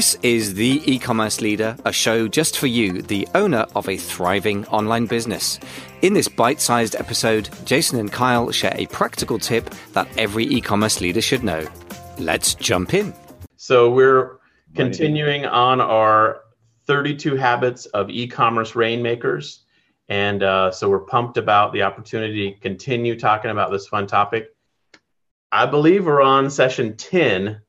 This is The E Commerce Leader, a show just for you, the owner of a thriving online business. In this bite sized episode, Jason and Kyle share a practical tip that every e commerce leader should know. Let's jump in. So, we're continuing on our 32 habits of e commerce rainmakers. And uh, so, we're pumped about the opportunity to continue talking about this fun topic. I believe we're on session 10.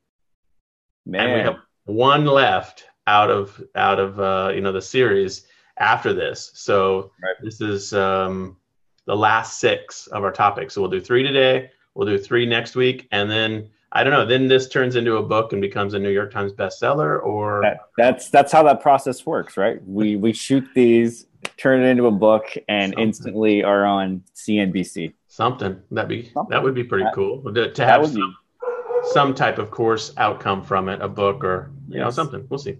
Man. And we have one left out of out of uh, you know the series after this. So Right. this is um, the last six of our topics. So we'll do three today. We'll do three next week, and then I don't know. Then this turns into a book and becomes a New York Times bestseller, or That, that's that's how that process works, right? We we shoot these, turn it into a book, and Something. instantly are on CNBC. something. That'd be Something. that would be pretty That- cool to, to have some, some type of course outcome from it, a book or you know something. We'll see.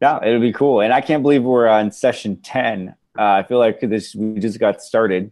Yeah, it'll be cool. And I can't believe we're on session ten. Uh, I feel like this we just got started.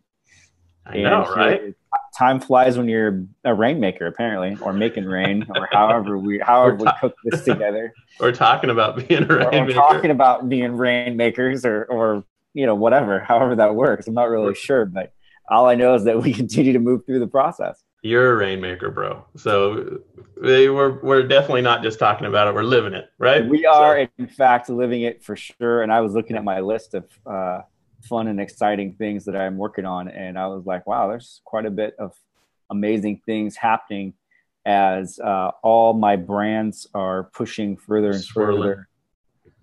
I And know, here- right? Time flies when you're a rainmaker, apparently, or making rain, or however we however we cook this together. We're talking about being a rainmaker. talking about being rainmakers, or or you know whatever, however that works. I'm not really sure, but all I know is that we continue to move through the process. You're a rainmaker, bro. So they were we're definitely not just talking about it, we're living it, right? We are, in fact, living it for sure. And I was looking at my list of uh, fun and exciting things that I'm working on, and I was like, wow, there's quite a bit of amazing things happening as uh, all my brands are pushing further and Swirling. further.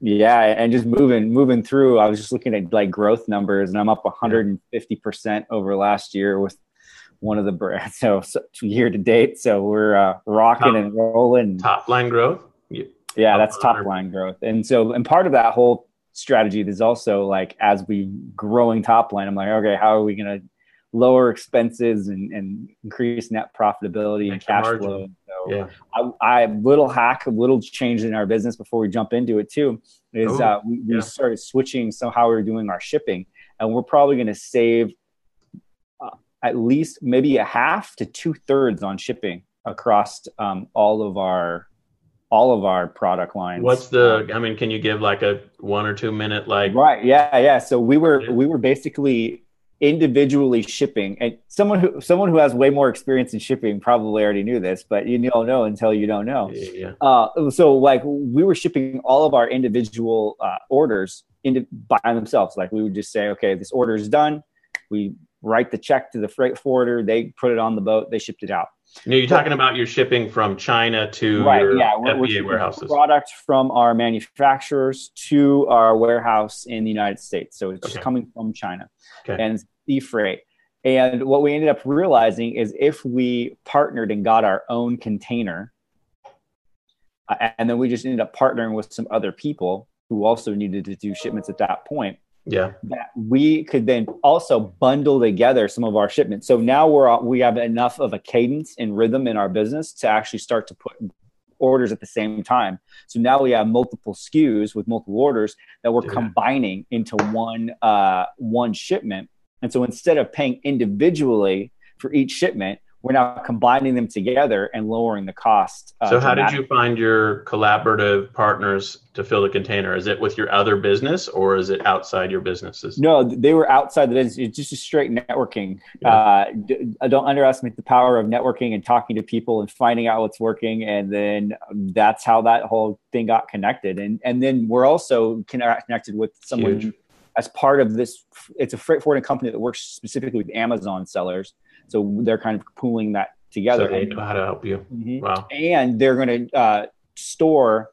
Yeah, and just moving, moving through. I was just looking at like growth numbers, and I'm up 150 percent over last year with one of the brands. So, so year to date, so we're uh, rocking Top- and rolling. top line growth. Yeah, Up that's top 100. line growth. And so, and part of that whole strategy is also like as we growing top line, I'm like, okay, how are we going to lower expenses and, and increase net profitability and Make the cash margin. flow? So Yeah. I, I little hack, a little change in our business before we jump into it too is Ooh, uh, we, we started switching somehow we we're doing our shipping, and we're probably going to save at least maybe a half to two thirds on shipping across um, all of our all of our product lines. What's the I mean, can you give like a one or two minute like right? Yeah, yeah. So we were Yeah. we were basically individually shipping, and someone who someone who has way more experience in shipping probably already knew this, but you don't know until you don't know. yeah, yeah. Uh, so like we were shipping all of our individual uh, orders into by themselves. Like we would just say, okay, this order is done. We write the check to the freight forwarder. They put it on the boat. They shipped it out. Now, you're talking about your shipping from China to right? your Yeah, we're, we're warehouses. product from our manufacturers to our warehouse in the United States. So it's just coming from China Okay. and sea freight. And what we ended up realizing is if we partnered and got our own container, uh, and then we just ended up partnering with some other people who also needed to do shipments at that point, Yeah. that we could then also bundle together some of our shipments. So now we're we have enough of a cadence and rhythm in our business to actually start to put orders at the same time. So now we have multiple SKUs with multiple orders that we're Yeah. combining into one uh, one shipment. And so instead of paying individually for each shipment, we're now combining them together and lowering the cost. uh, So how did you find your collaborative partners to fill the container? Is it with your other business or is it outside your businesses? No, they were outside the business. It's just a straight networking. Yeah. Uh, d- don't underestimate the power of networking and talking to people and finding out what's working. And then um, that's how that whole thing got connected. And and then we're also connected with someone Huge. as part of this. It's a freight forwarding company that works specifically with Amazon sellers. So they're kind of pooling that together. So they know how to help you. Mhm Wow. and they're going to uh, store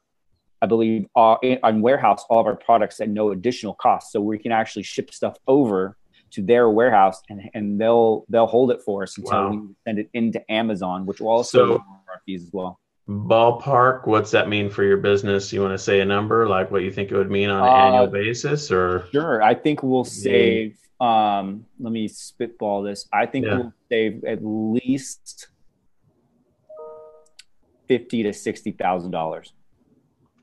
i believe uh, in, on warehouse all of our products at no additional cost so we can actually ship stuff over to their warehouse and, and they'll they'll hold it for us until Wow. we send it into amazon which will also So- our fees as well Ballpark, what's that mean for your business? You want to say a number, like what you think it would mean on an Uh, annual basis, or sure i think we'll save um let me spitball this i think Yeah. we'll save at least fifty to sixty thousand dollars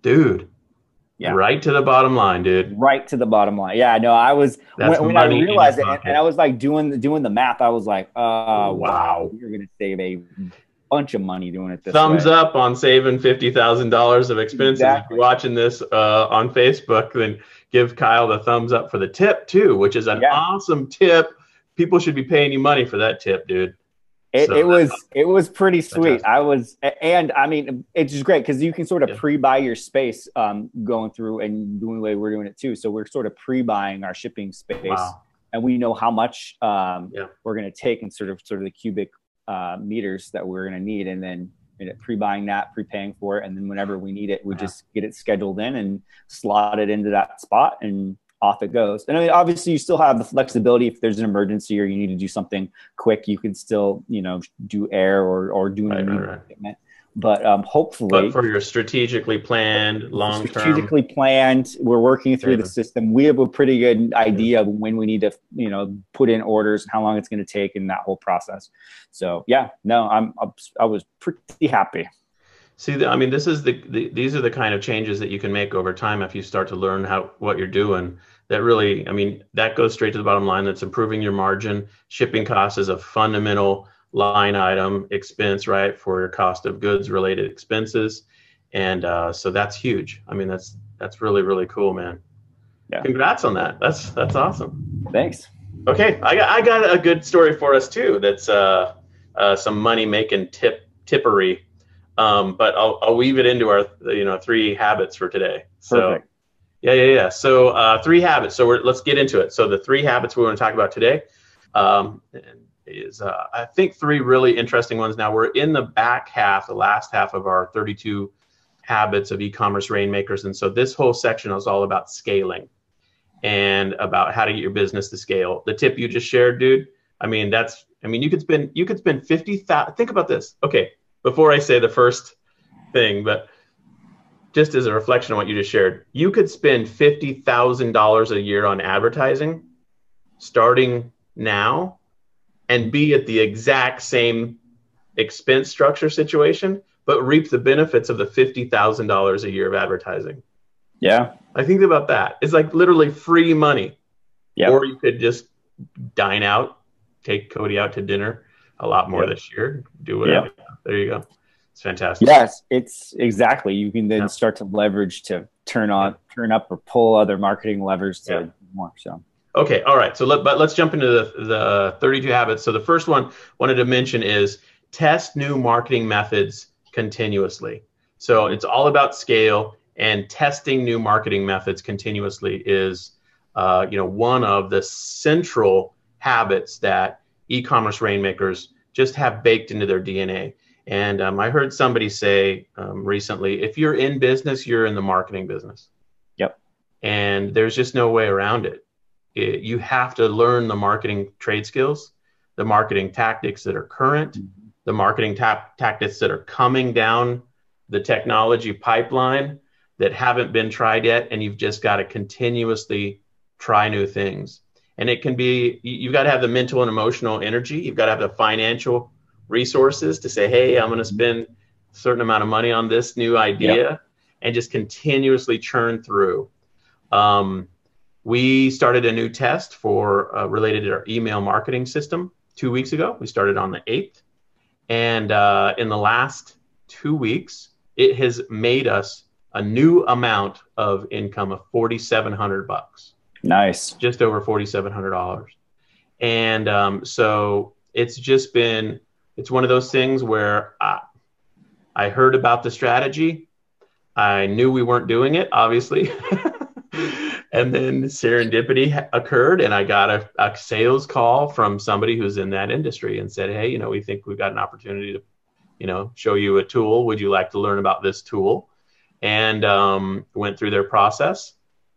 dude? Yeah. Right to the bottom line, dude. right to the bottom line. Yeah, no, I was That's when, when I money in your realized it, and, and I was like doing the doing the math. I was like, uh, wow, Wow. you're gonna save a bunch of money doing it this Thumbs way. up on saving fifty thousand dollars of expenses. Exactly. If you're watching this uh, on Facebook, then give Kyle the thumbs up for the tip too, which is an yeah. awesome tip. People should be paying you money for that tip, dude. It, so, it was it was pretty sweet. Fantastic. I was and I mean it's just great because you can sort of yeah. pre-buy your space um, going through and doing the way we're doing it too. So we're sort of pre-buying our shipping space, wow. and we know how much um, yeah. we're going to take and sort of sort of the cubic uh, meters that we're going to need, and then pre-buying that, pre-paying for it, and then whenever we need it, we yeah. just get it scheduled in and slot it into that spot and off it goes. And I mean, obviously, you still have the flexibility if there's an emergency or you need to do something quick, you can still, you know, do air or or do an right, right, equipment. But um, hopefully, but for your strategically planned, long term, strategically planned, we're working through yeah. the system. We have a pretty good idea of when we need to, you know, put in orders and how long it's going to take and that whole process. So yeah, no, I'm I was pretty happy. See, I mean, this is the, the, these are the kind of changes that you can make over time if you start to learn how what you're doing. That really, I mean, that goes straight to the bottom line. That's improving your margin. Shipping costs is a fundamental line item expense, right, for your cost of goods related expenses, and uh, so that's huge. I mean, that's that's really really cool, man. Yeah. Congrats on that. That's that's awesome. Thanks. Okay, I got I got a good story for us too. That's uh, uh some money making tip tippery um, but I'll, I'll weave it into our you know three habits for today. So Perfect. yeah, yeah, yeah. So uh, three habits. So we're, let's get into it. So the three habits we want to talk about today um, is uh, I think three really interesting ones. Now we're in the back half, the last half of our 32 habits of e-commerce rainmakers, and so this whole section is all about scaling and about how to get your business to scale. The tip you just shared, dude. I mean, that's. I mean, you could spend you could spend fifty thousand. Think about this. Okay, before I say the first thing, but just as a reflection on what you just shared, you could spend $50,000 a year on advertising starting now and be at the exact same expense structure situation, but reap the benefits of the $50,000 a year of advertising. Yeah. I think about that. It's like literally free money. Yeah. Or you could just dine out, take Cody out to dinner a lot more yep. this year. Do whatever. Yep. There you go. It's fantastic. Yes, it's exactly. You can then yeah. start to leverage to turn on, turn up, or pull other marketing levers to yeah. more. So. Okay, all right. So let, but let's jump into the the 32 habits. So the first one wanted to mention is test new marketing methods continuously. So it's all about scale and testing new marketing methods continuously is uh, you know one of the central habits that e-commerce rainmakers just have baked into their DNA. And um, I heard somebody say um, recently, if you're in business, you're in the marketing business. Yep. And there's just no way around it. It you have to learn the marketing trade skills, the marketing tactics that are current, mm-hmm. the marketing ta- tactics that are coming down the technology pipeline that haven't been tried yet. And you've just got to continuously try new things and it can be you've got to have the mental and emotional energy you've got to have the financial resources to say hey i'm going to spend a certain amount of money on this new idea yep. and just continuously churn through um, we started a new test for uh, related to our email marketing system two weeks ago we started on the 8th and uh, in the last two weeks it has made us a new amount of income of 4700 bucks Nice. Just over $4,700. And um, so it's just been, it's one of those things where I, I heard about the strategy. I knew we weren't doing it, obviously. and then serendipity occurred, and I got a, a, sales call from somebody who's in that industry and said, Hey, you know, we think we've got an opportunity to, you know, show you a tool. Would you like to learn about this tool? And um, went through their process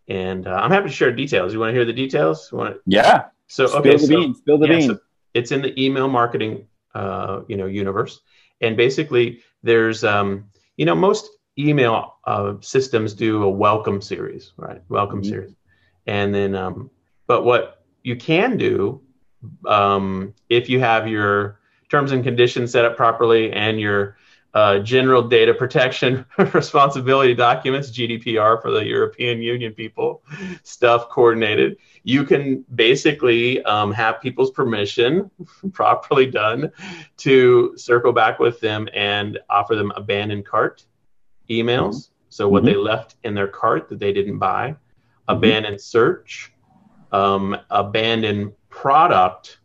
and uh, I'm happy to share details. You want to hear the details? You want to... Yeah. So Spill okay, the so, beans. Spill the yeah, beans. So it's in the email marketing, uh, you know, universe, and basically there's, um, you know, most email uh, systems do a welcome series, right? Welcome mm-hmm. series, and then, um, but what you can do um, if you have your terms and conditions set up properly and your uh, general data protection responsibility documents, GDPR for the European Union people, stuff coordinated. You can basically um, have people's permission, properly done, to circle back with them and offer them abandoned cart emails. Mm-hmm. So, what mm-hmm. they left in their cart that they didn't buy, mm-hmm. abandoned search, um, abandoned product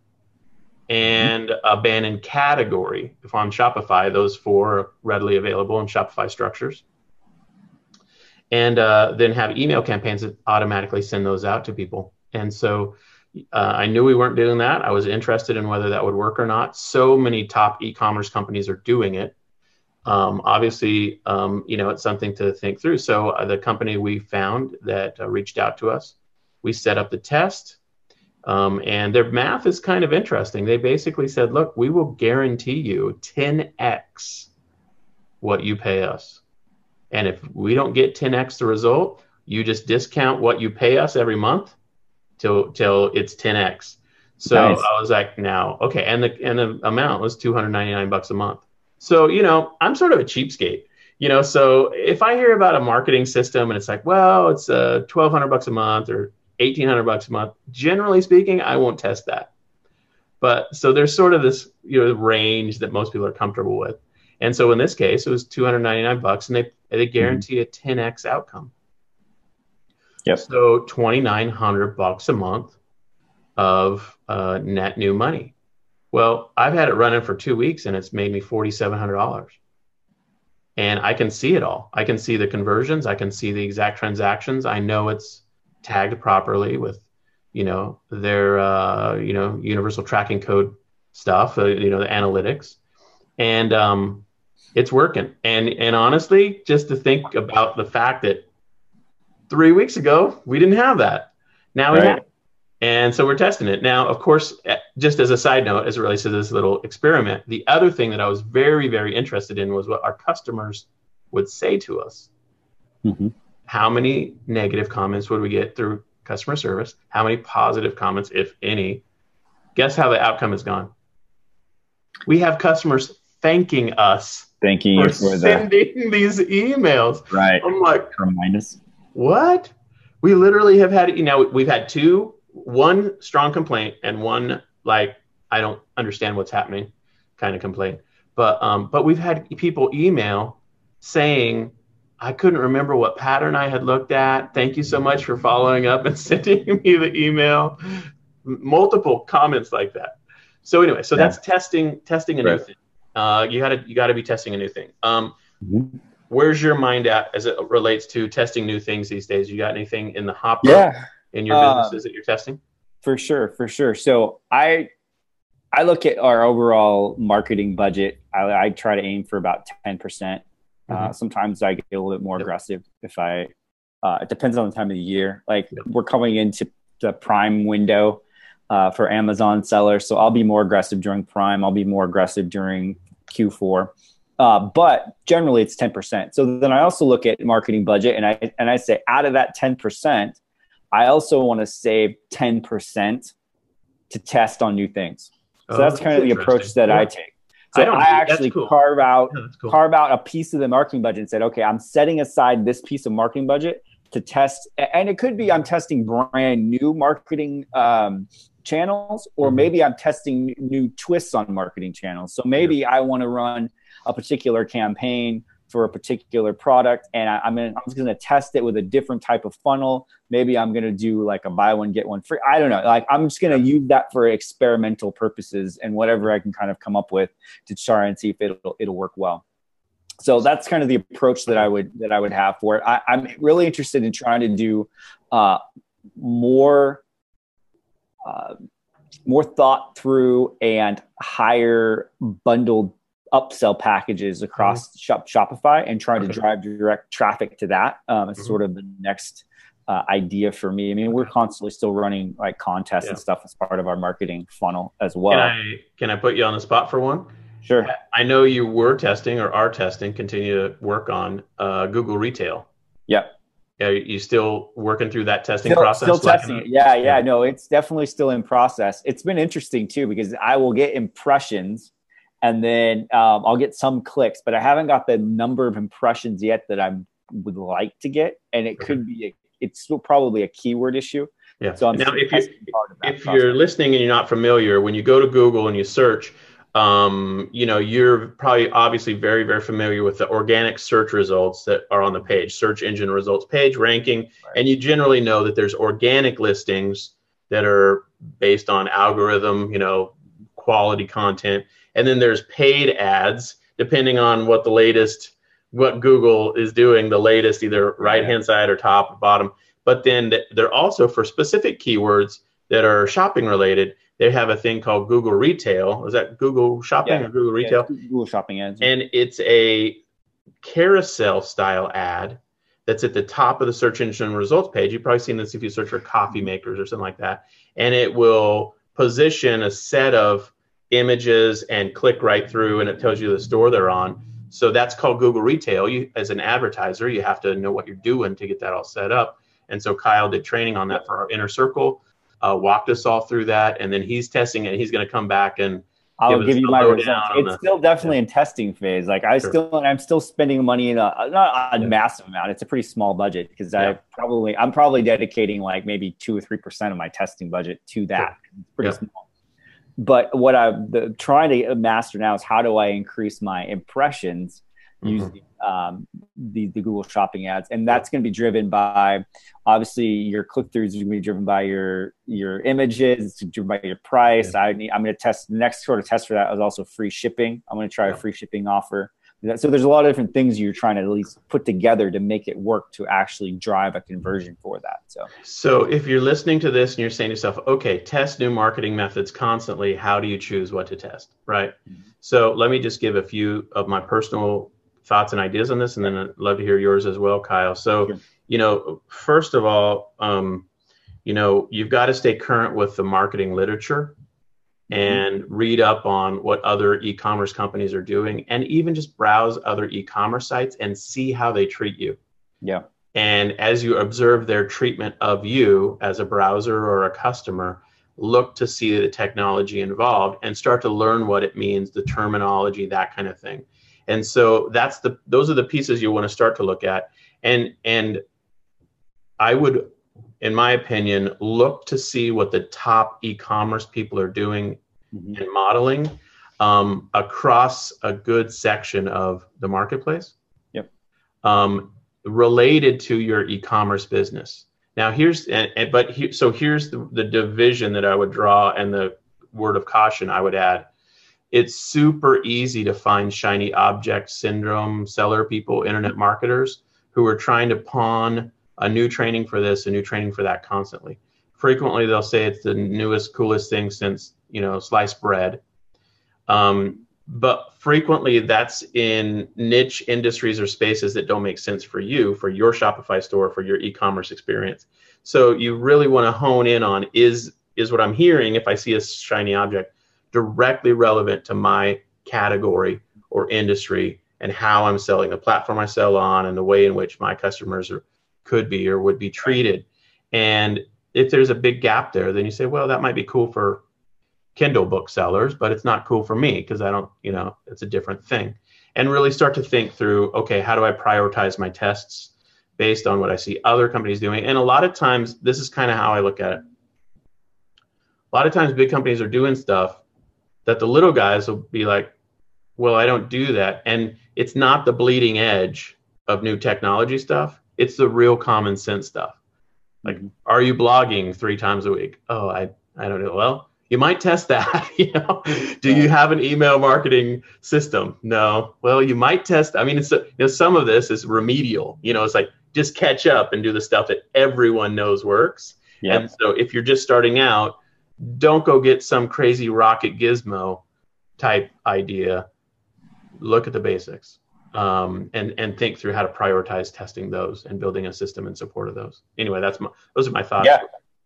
and abandoned category. If on Shopify, those four are readily available in Shopify structures. And uh, then have email campaigns that automatically send those out to people. And so uh, I knew we weren't doing that. I was interested in whether that would work or not. So many top e-commerce companies are doing it. Um, obviously, um, you know, it's something to think through. So uh, the company we found that uh, reached out to us, we set up the test um, and their math is kind of interesting. They basically said, look, we will guarantee you 10x what you pay us. And if we don't get 10x the result, you just discount what you pay us every month till till it's 10x. So nice. I was like, now, okay, and the and the amount was 299 bucks a month. So, you know, I'm sort of a cheapskate. You know, so if I hear about a marketing system and it's like, well, it's uh, 1200 bucks a month or 1800 bucks a month. Generally speaking, I won't test that. But so there's sort of this you know range that most people are comfortable with. And so in this case, it was 299 bucks, and they they guarantee mm-hmm. a 10x outcome. Yep. So 2,900 bucks a month of uh, net new money. Well, I've had it running for two weeks, and it's made me $4,700. And I can see it all. I can see the conversions. I can see the exact transactions. I know it's tagged properly with, you know, their, uh, you know, universal tracking code stuff, uh, you know, the analytics. And um, it's working. And, and honestly, just to think about the fact that three weeks ago, we didn't have that. Now we right. have and so we're testing it. Now, of course, just as a side note, as it relates to this little experiment, the other thing that I was very, very interested in was what our customers would say to us. Mm-hmm how many negative comments would we get through customer service? How many positive comments, if any? Guess how the outcome has gone? We have customers thanking us thanking you for, sending the... these emails. Right. I'm like, remind us. What? We literally have had, you know, we've had two, one strong complaint and one like, I don't understand what's happening kind of complaint. But um, but we've had people email saying I couldn't remember what pattern I had looked at. Thank you so much for following up and sending me the email. Multiple comments like that. So anyway, so yeah. that's testing testing a right. new thing. Uh, you gotta you gotta be testing a new thing. Um, mm-hmm. Where's your mind at as it relates to testing new things these days? You got anything in the hopper yeah. in your businesses that you're testing? For sure, for sure. So I I look at our overall marketing budget. I, I try to aim for about ten percent uh, mm-hmm. sometimes I get a little bit more yep. aggressive if I. Uh, it depends on the time of the year. Like yep. we're coming into the Prime window uh, for Amazon sellers, so I'll be more aggressive during Prime. I'll be more aggressive during Q4. Uh, but generally, it's ten percent. So then I also look at marketing budget, and I and I say out of that ten percent, I also want to save ten percent to test on new things. So oh, that's kind of the approach that yeah. I take. So I, I actually cool. carve out yeah, cool. carve out a piece of the marketing budget and said, okay, I'm setting aside this piece of marketing budget to test, and it could be I'm testing brand new marketing um, channels, or mm-hmm. maybe I'm testing new twists on marketing channels. So maybe yeah. I want to run a particular campaign for a particular product and I, am gonna, I'm just going to test it with a different type of funnel. Maybe I'm going to do like a buy one get one free. I don't know. Like I'm just going to use that for experimental purposes and whatever I can kind of come up with to try and see if it'll it'll work well. So that's kind of the approach that I would that I would have for it. I, am really interested in trying to do uh, more. Uh, more thought through and higher bundled upsell packages across mm-hmm. Shop, Shopify and trying okay. to drive direct traffic to that. Um, it's mm-hmm. sort of the next uh, idea for me. I mean, we're constantly still running like contests yeah. and stuff as part of our marketing funnel as well. Can I can I put you on the spot for one? Sure. I know you were testing or are testing, continue to work on uh, Google Retail. Yep. Yeah, you still working through that testing still, process? Still testing it. Yeah, yeah, no, it's definitely still in process. It's been interesting too because I will get impressions and then um, I'll get some clicks, but I haven't got the number of impressions yet that I would like to get, and it could be a, it's probably a keyword issue. Yeah. So I'm now, if you if process. you're listening and you're not familiar, when you go to Google and you search, um, you know, you're probably obviously very very familiar with the organic search results that are on the page, search engine results page ranking, right. and you generally know that there's organic listings that are based on algorithm, you know, quality content, and then there's paid ads depending on what the latest what Google is doing, the latest either right hand side or top or bottom but then they're also for specific keywords that are shopping related. They have a thing called Google Retail. Is that Google Shopping yeah. or Google Retail? Yeah, Google Shopping ads. And it's a carousel style ad that's at the top of the search engine results page. You've probably seen this if you search for coffee mm-hmm. makers or something like that. And it will position a set of images and click right through and it tells you the store they're on. So that's called Google Retail. You as an advertiser, you have to know what you're doing to get that all set up. And so Kyle did training on that for our inner circle, uh, walked us all through that, and then he's testing it. He's going to come back and I'll give, give you my results. It's the, still definitely yeah. in testing phase. Like I sure. still, I'm still spending money in a not a yeah. massive amount. It's a pretty small budget because yeah. I probably, I'm probably dedicating like maybe two or three percent of my testing budget to that. Sure. pretty small. But what I'm the, trying to master now is how do I increase my impressions mm-hmm. using um, the, the Google shopping ads. And that's going to be driven by obviously your click throughs are going to be driven by your, your images, it's driven by your price. Yeah. I need, I'm going to test the next sort of test for that is also free shipping. I'm going to try yeah. a free shipping offer. So there's a lot of different things you're trying to at least put together to make it work to actually drive a conversion for that. So, so if you're listening to this and you're saying to yourself, okay, test new marketing methods constantly, how do you choose what to test? Right. Mm-hmm. So let me just give a few of my personal thoughts and ideas on this, and then I'd love to hear yours as well, Kyle. So, sure. you know, first of all, um, you know, you've got to stay current with the marketing literature. Mm-hmm. and read up on what other e-commerce companies are doing and even just browse other e-commerce sites and see how they treat you. Yeah. And as you observe their treatment of you as a browser or a customer, look to see the technology involved and start to learn what it means, the terminology, that kind of thing and so that's the those are the pieces you want to start to look at and and i would in my opinion look to see what the top e-commerce people are doing mm-hmm. and modeling um, across a good section of the marketplace. Yep. Um, related to your e-commerce business. Now here's and, and but he, so here's the, the division that i would draw and the word of caution i would add. It's super easy to find shiny object syndrome seller people, internet marketers who are trying to pawn a new training for this, a new training for that constantly. Frequently, they'll say it's the newest, coolest thing since you know sliced bread. Um, but frequently, that's in niche industries or spaces that don't make sense for you, for your Shopify store, for your e-commerce experience. So you really want to hone in on is is what I'm hearing if I see a shiny object directly relevant to my category or industry and how I'm selling the platform I sell on and the way in which my customers are, could be or would be treated. And if there's a big gap there, then you say, well, that might be cool for Kindle booksellers, but it's not cool for me because I don't, you know, it's a different thing. And really start to think through, okay, how do I prioritize my tests based on what I see other companies doing? And a lot of times, this is kind of how I look at it. A lot of times, big companies are doing stuff that the little guys will be like, well, I don't do that. And it's not the bleeding edge of new technology stuff. It's the real common sense stuff. Like, mm-hmm. are you blogging three times a week? Oh, I, I don't know. Well, you might test that. you know, do you have an email marketing system? No. Well, you might test. I mean, it's you know, some of this is remedial. You know, it's like just catch up and do the stuff that everyone knows works. Yep. And so, if you're just starting out, don't go get some crazy rocket gizmo type idea. Look at the basics um, and and think through how to prioritize testing those and building a system in support of those. Anyway, that's my those are my thoughts. Yeah.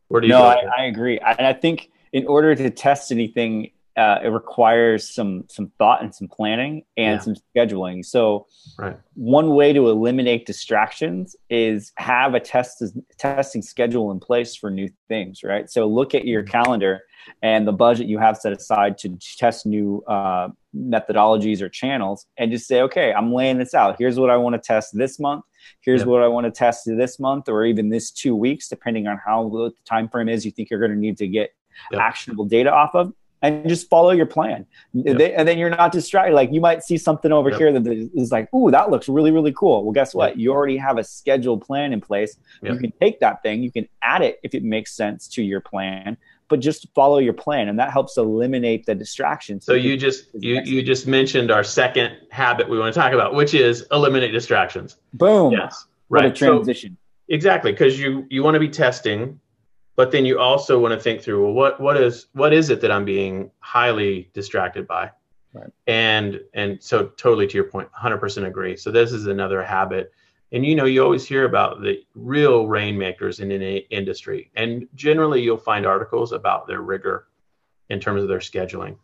Where do you? No, I, I, agree, and I think in order to test anything uh, it requires some some thought and some planning and yeah. some scheduling. So, right. one way to eliminate distractions is have a test testing schedule in place for new things. Right. So, look at your mm-hmm. calendar and the budget you have set aside to test new uh, methodologies or channels, and just say, okay, I'm laying this out. Here's what I want to test this month. Here's yep. what I want to test this month, or even this two weeks, depending on how the time frame is you think you're going to need to get yep. actionable data off of and just follow your plan. Yep. They, and then you're not distracted. Like you might see something over yep. here that is like, "Ooh, that looks really, really cool." Well, guess what? Yep. You already have a scheduled plan in place. You can take that thing, you can add it if it makes sense to your plan, but just follow your plan, and that helps eliminate the distractions. So you just you you just mentioned our second habit we want to talk about, which is eliminate distractions. Boom. Yes. Right. What a transition. So, exactly, because you you want to be testing but then you also want to think through well what what is what is it that i'm being highly distracted by? Right. and and so totally to your point 100% agree. So this is another habit. And you know you always hear about the real rainmakers in an industry. And generally you'll find articles about their rigor in terms of their scheduling.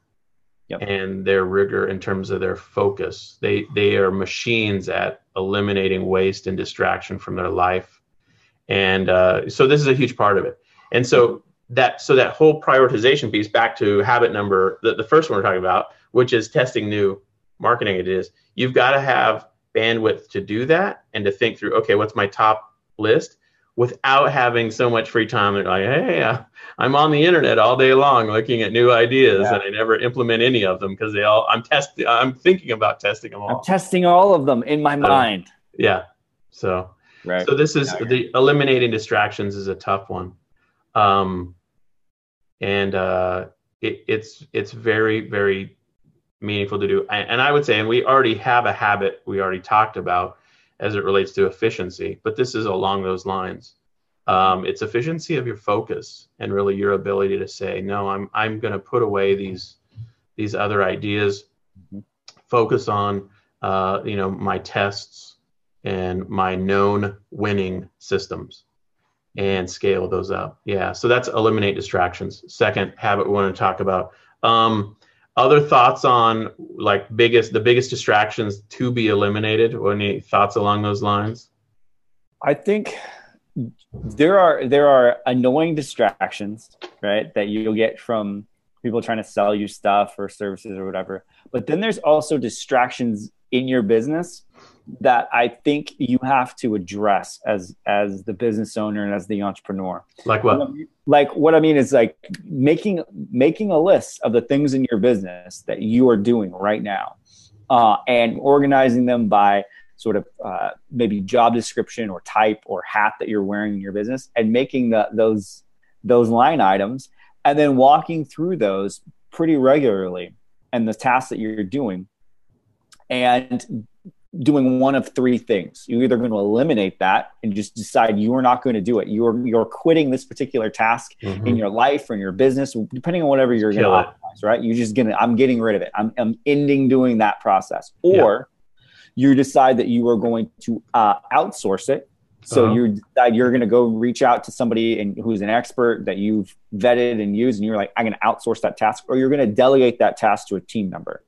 Yep. and their rigor in terms of their focus. They they are machines at eliminating waste and distraction from their life. And uh, so this is a huge part of it and so that so that whole prioritization piece back to habit number the, the first one we're talking about, which is testing new marketing ideas, you've got to have bandwidth to do that and to think through, okay, what's my top list without having so much free time and like, hey, uh, I'm on the internet all day long looking at new ideas yeah. and I never implement any of them because they all I'm testing I'm thinking about testing them all. I'm testing all of them in my so, mind. Yeah. So right. so this is the eliminating distractions is a tough one um, and uh, it, it's it's very very meaningful to do. And I would say, and we already have a habit we already talked about as it relates to efficiency, but this is along those lines. Um, it's efficiency of your focus and really your ability to say, no, I'm I'm going to put away these these other ideas, mm-hmm. focus on uh, you know my tests and my known winning systems and scale those up. Yeah, so that's eliminate distractions. Second habit we want to talk about. Um, other thoughts on like biggest the biggest distractions to be eliminated? Or any thoughts along those lines? I think there are there are annoying distractions, right, that you'll get from people trying to sell you stuff or services or whatever. But then there's also distractions in your business that I think you have to address as as the business owner and as the entrepreneur. Like what? Like what I mean is like making making a list of the things in your business that you are doing right now, uh, and organizing them by sort of uh, maybe job description or type or hat that you're wearing in your business, and making the, those those line items, and then walking through those pretty regularly and the tasks that you're doing and doing one of three things. You're either going to eliminate that and just decide you are not going to do it. You're you're quitting this particular task mm-hmm. in your life or in your business, depending on whatever you're going to optimize. Right? You're just gonna I'm getting rid of it. I'm I'm ending doing that process. Or yeah. you decide that you are going to uh, outsource it. So uh-huh. you decide you're going to go reach out to somebody and who's an expert that you've vetted and used, and you're like, I'm going to outsource that task, or you're going to delegate that task to a team member.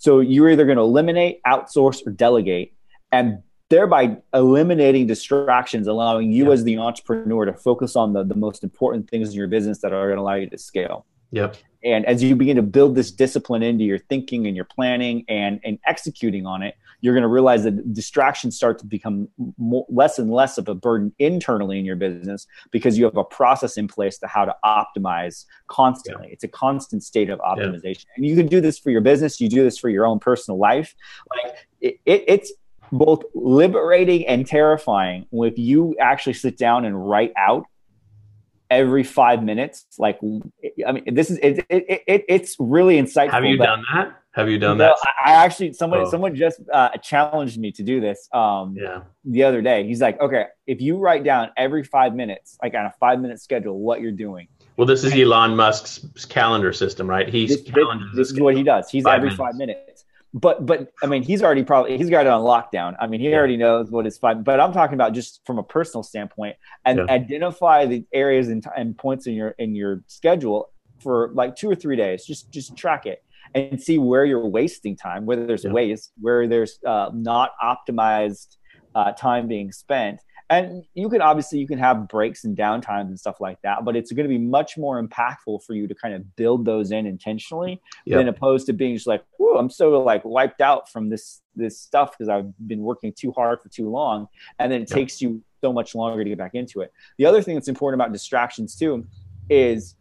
So you're either going to eliminate, outsource, or delegate, and thereby eliminating distractions, allowing you as the entrepreneur to focus on the, the most important things in your business that are going to allow you to scale. Yep. And as you begin to build this discipline into your thinking and your planning and, and executing on it, you're going to realize that distractions start to become more, less and less of a burden internally in your business because you have a process in place to how to optimize constantly. Yeah. It's a constant state of optimization. Yeah. And you can do this for your business, you do this for your own personal life. Like it, it, it's both liberating and terrifying if you actually sit down and write out every five minutes. Like, I mean, this is it, it, it it's really insightful. Have you done that? Have you done that? I actually someone oh. someone just uh, challenged me to do this. Um, yeah. The other day, he's like, "Okay, if you write down every five minutes, like on a five minute schedule, what you're doing." Well, this is Elon Musk's calendar system, right? He's this, this is what he does. He's five every minutes. five minutes. But but I mean, he's already probably he's got it on lockdown. I mean, he yeah. already knows what is five. But I'm talking about just from a personal standpoint, and yeah. identify the areas and, and points in your in your schedule for like two or three days. Just just track it and see where you're wasting time, whether there's yeah. waste, where there's uh, not optimized uh, time being spent. And you can obviously you can have breaks and downtimes and stuff like that, but it's going to be much more impactful for you to kind of build those in intentionally yep. than opposed to being just like, "Whoa, I'm so like wiped out from this this stuff because I've been working too hard for too long," and then it yep. takes you so much longer to get back into it. The other thing that's important about distractions too is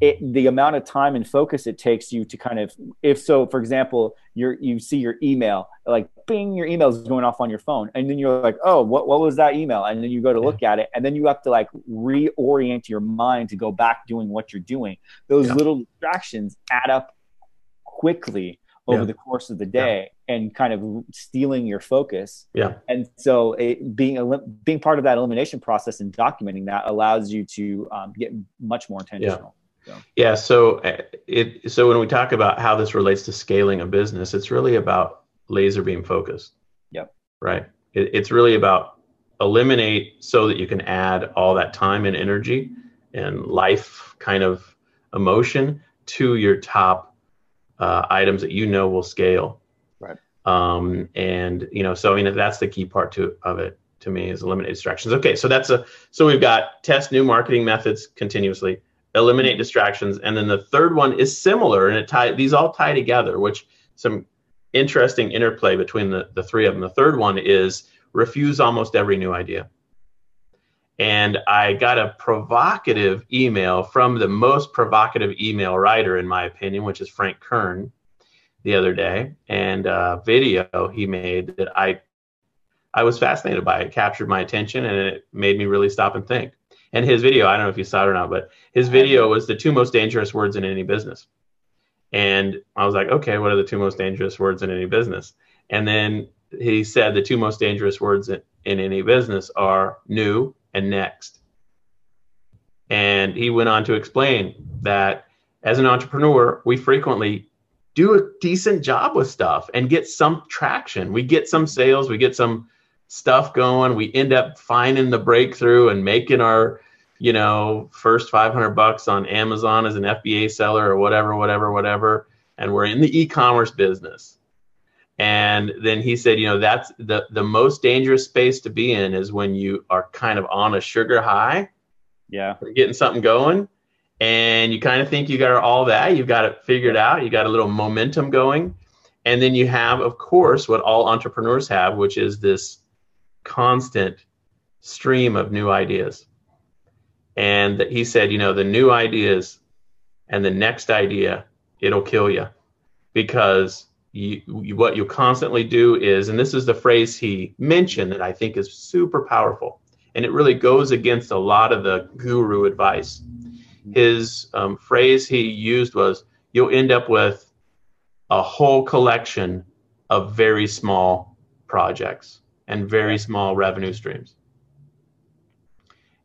it the amount of time and focus it takes you to kind of if so for example you you see your email like bing your email is going off on your phone and then you're like oh what, what was that email and then you go to look at it and then you have to like reorient your mind to go back doing what you're doing those yeah. little distractions add up quickly over yeah. the course of the day yeah. and kind of stealing your focus. Yeah. And so it, being being part of that elimination process and documenting that allows you to um, get much more intentional. Yeah. yeah. So uh, it so when we talk about how this relates to scaling a business, it's really about laser beam focus. Yep. Right. It, it's really about eliminate so that you can add all that time and energy and life kind of emotion to your top uh, items that you know will scale. Right. Um, and you know, so I mean, that's the key part to of it to me is eliminate distractions. Okay, so that's a so we've got test new marketing methods continuously, eliminate distractions, and then the third one is similar, and it tie these all tie together, which some interesting interplay between the the three of them. The third one is refuse almost every new idea and I got a provocative email from the most provocative email writer, in my opinion, which is Frank Kern, the other day, and a video he made that I I was fascinated by. It captured my attention, and it made me really stop and think. And his video, I don't know if you saw it or not, but his video was the two most dangerous words in any business. And I was like, okay, what are the two most dangerous words in any business? And then he said the two most dangerous words in, in any business are new and next. And he went on to explain that as an entrepreneur, we frequently do a decent job with stuff and get some traction. We get some sales, we get some stuff going, we end up finding the breakthrough and making our, you know, first 500 bucks on Amazon as an FBA seller or whatever, whatever, whatever. And we're in the e commerce business. And then he said, you know, that's the the most dangerous space to be in is when you are kind of on a sugar high. Yeah. Getting something going. And you kind of think you got all that, you've got it figured out, you got a little momentum going. And then you have, of course, what all entrepreneurs have, which is this constant stream of new ideas. And he said, you know, the new ideas and the next idea, it'll kill you because you, you, what you constantly do is, and this is the phrase he mentioned that I think is super powerful, and it really goes against a lot of the guru advice. His um, phrase he used was, "You'll end up with a whole collection of very small projects and very small revenue streams,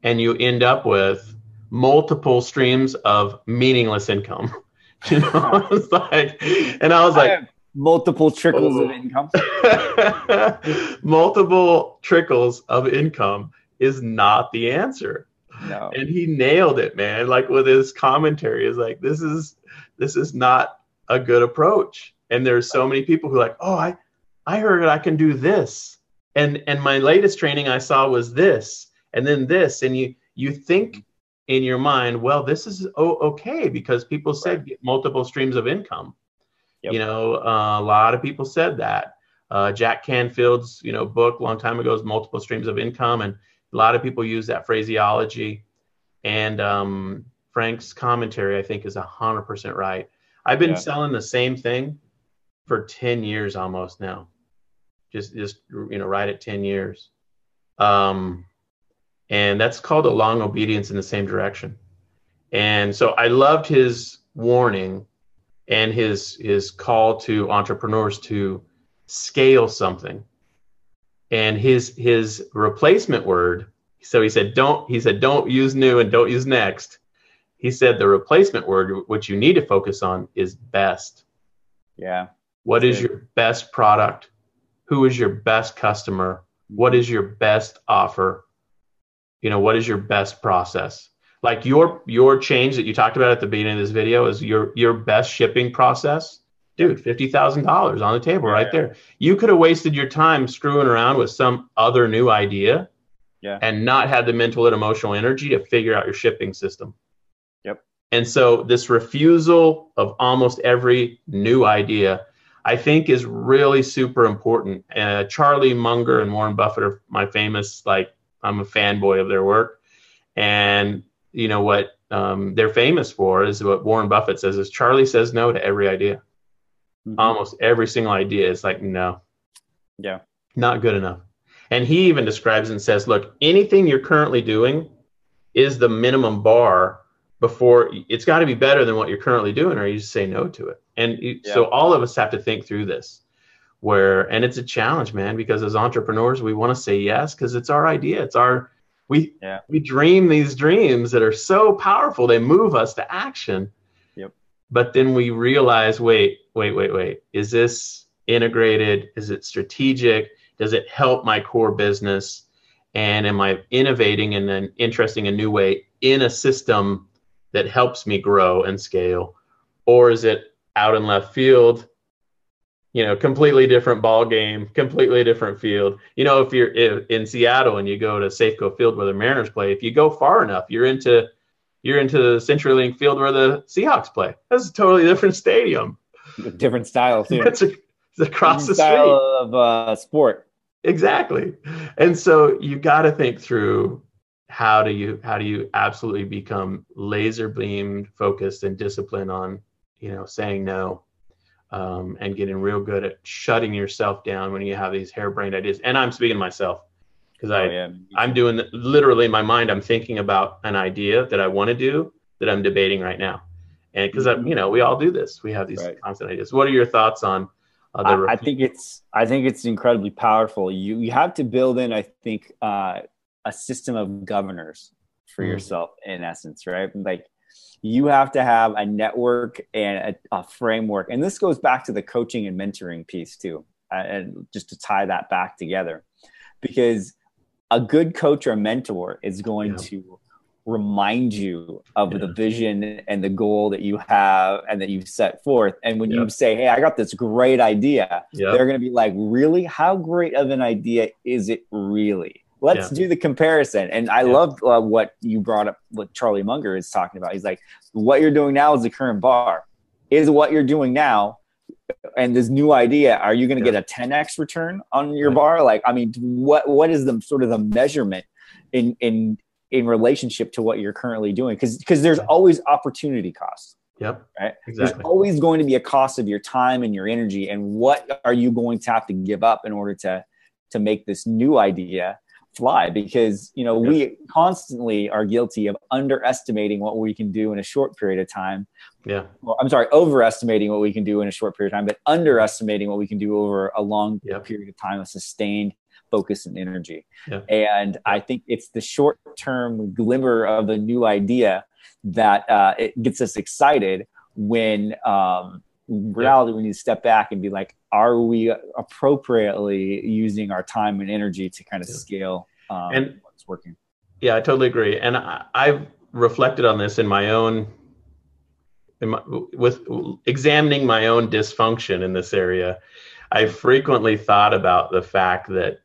and you end up with multiple streams of meaningless income." you know, it's like, and I was like, multiple trickles oh. of income. multiple trickles of income is not the answer. No. And he nailed it, man. Like with his commentary, is like this is this is not a good approach. And there's so many people who are like, oh, I I heard I can do this. And and my latest training I saw was this, and then this, and you you think in your mind, well, this is okay because people said right. multiple streams of income. Yep. You know, uh, a lot of people said that. Uh, Jack Canfield's, you know, book a long time ago is multiple streams of income, and a lot of people use that phraseology. And um, Frank's commentary, I think, is hundred percent right. I've been yeah. selling the same thing for ten years almost now. Just, just you know, right at ten years. Um, and that's called a long obedience in the same direction. And so I loved his warning and his his call to entrepreneurs to scale something. And his his replacement word so he said don't he said don't use new and don't use next. He said the replacement word which you need to focus on is best. Yeah. What is your best product who is your best customer what is your best offer you know what is your best process like your your change that you talked about at the beginning of this video is your your best shipping process dude $50000 on the table Yeah. right there you could have wasted your time screwing around with some other new idea Yeah. and not had the mental and emotional energy to figure out your shipping system Yep. and so this refusal of almost every new idea i think is really super important uh, charlie munger and warren buffett are my famous like i'm a fanboy of their work and you know what um, they're famous for is what Warren Buffett says is Charlie says no to every idea. Mhm. Almost every single idea is like no, yeah. not good enough. And he even describes and says, look, anything you're currently doing is the minimum bar before it's got to be better than what you're currently doing, or you just say no to it. And you, so all of us have to think through this. Where and it's a challenge, man, because as entrepreneurs, we want to say yes because it's our idea, it's our we Yeah. we dream these dreams that are so powerful they move us to action Yep. but then we realize wait wait wait wait is this integrated is it strategic does it help my core business and am i innovating in an interesting a new way in a system that helps me grow and scale? Or is it out in left field you know completely different ball game completely different field? You know if you're i- in seattle and you go to safeco field where the mariners play if you go far enough you're into you're into the CenturyLink field where the seahawks play. That's a totally different stadium. Different style too. it's, a, it's across the Different street. style of uh, sport. exactly. And so you got to think through how do you how do you absolutely become laser beamed focused and disciplined on you know saying no um, and getting real good at shutting yourself down when you have these harebrained ideas and i'm speaking to myself because i oh, yeah. i'm doing literally in my mind i'm thinking about an idea that i want to do that i'm debating right now and because Mhm. you know we all do this we have these Right. constant ideas what are your thoughts on uh, the I, I think it's I think it's incredibly powerful. You you have to build in, I think, uh, a system of governors for Mhm. yourself in essence, right? Like you have to have a network and a, a framework, and this goes back to the coaching and mentoring piece too, uh, and just to tie that back together, because a good coach or mentor is going Yeah. to remind you of Yeah. the vision and the goal that you have and that you've set forth. And when you say, Hey, I got this great idea, yeah they're going to be like, Really? How great of an idea is it really? Let's Yeah. do the comparison. And I Yeah. love uh, what you brought up, what Charlie Munger is talking about. He's like, What you're doing now is the current bar. Is what you're doing now and this new idea, are you going to Yeah. get a 10x return on your Right. bar? Like, I mean, what what is the sort of the measurement in in in relationship to what you're currently doing? Because because there's always opportunity costs yep right? exactly There's always going to be a cost of your time and your energy, and what are you going to have to give up in order to to make this new idea fly? Because you know we constantly are guilty of underestimating what we can do in a short period of time. yeah Well, I'm sorry, overestimating what we can do in a short period of time, but underestimating what we can do over a long Yep. period of time of sustained focus and energy. Yeah. And I think it's the short term glimmer of a new idea that uh, it gets us excited when um, reality we need to step back and be like, are we appropriately using our time and energy to kind of scale um, And- what's working? Yeah, I totally agree. And I, I've reflected on this in my own, in my, with examining my own dysfunction in this area. I frequently thought about the fact that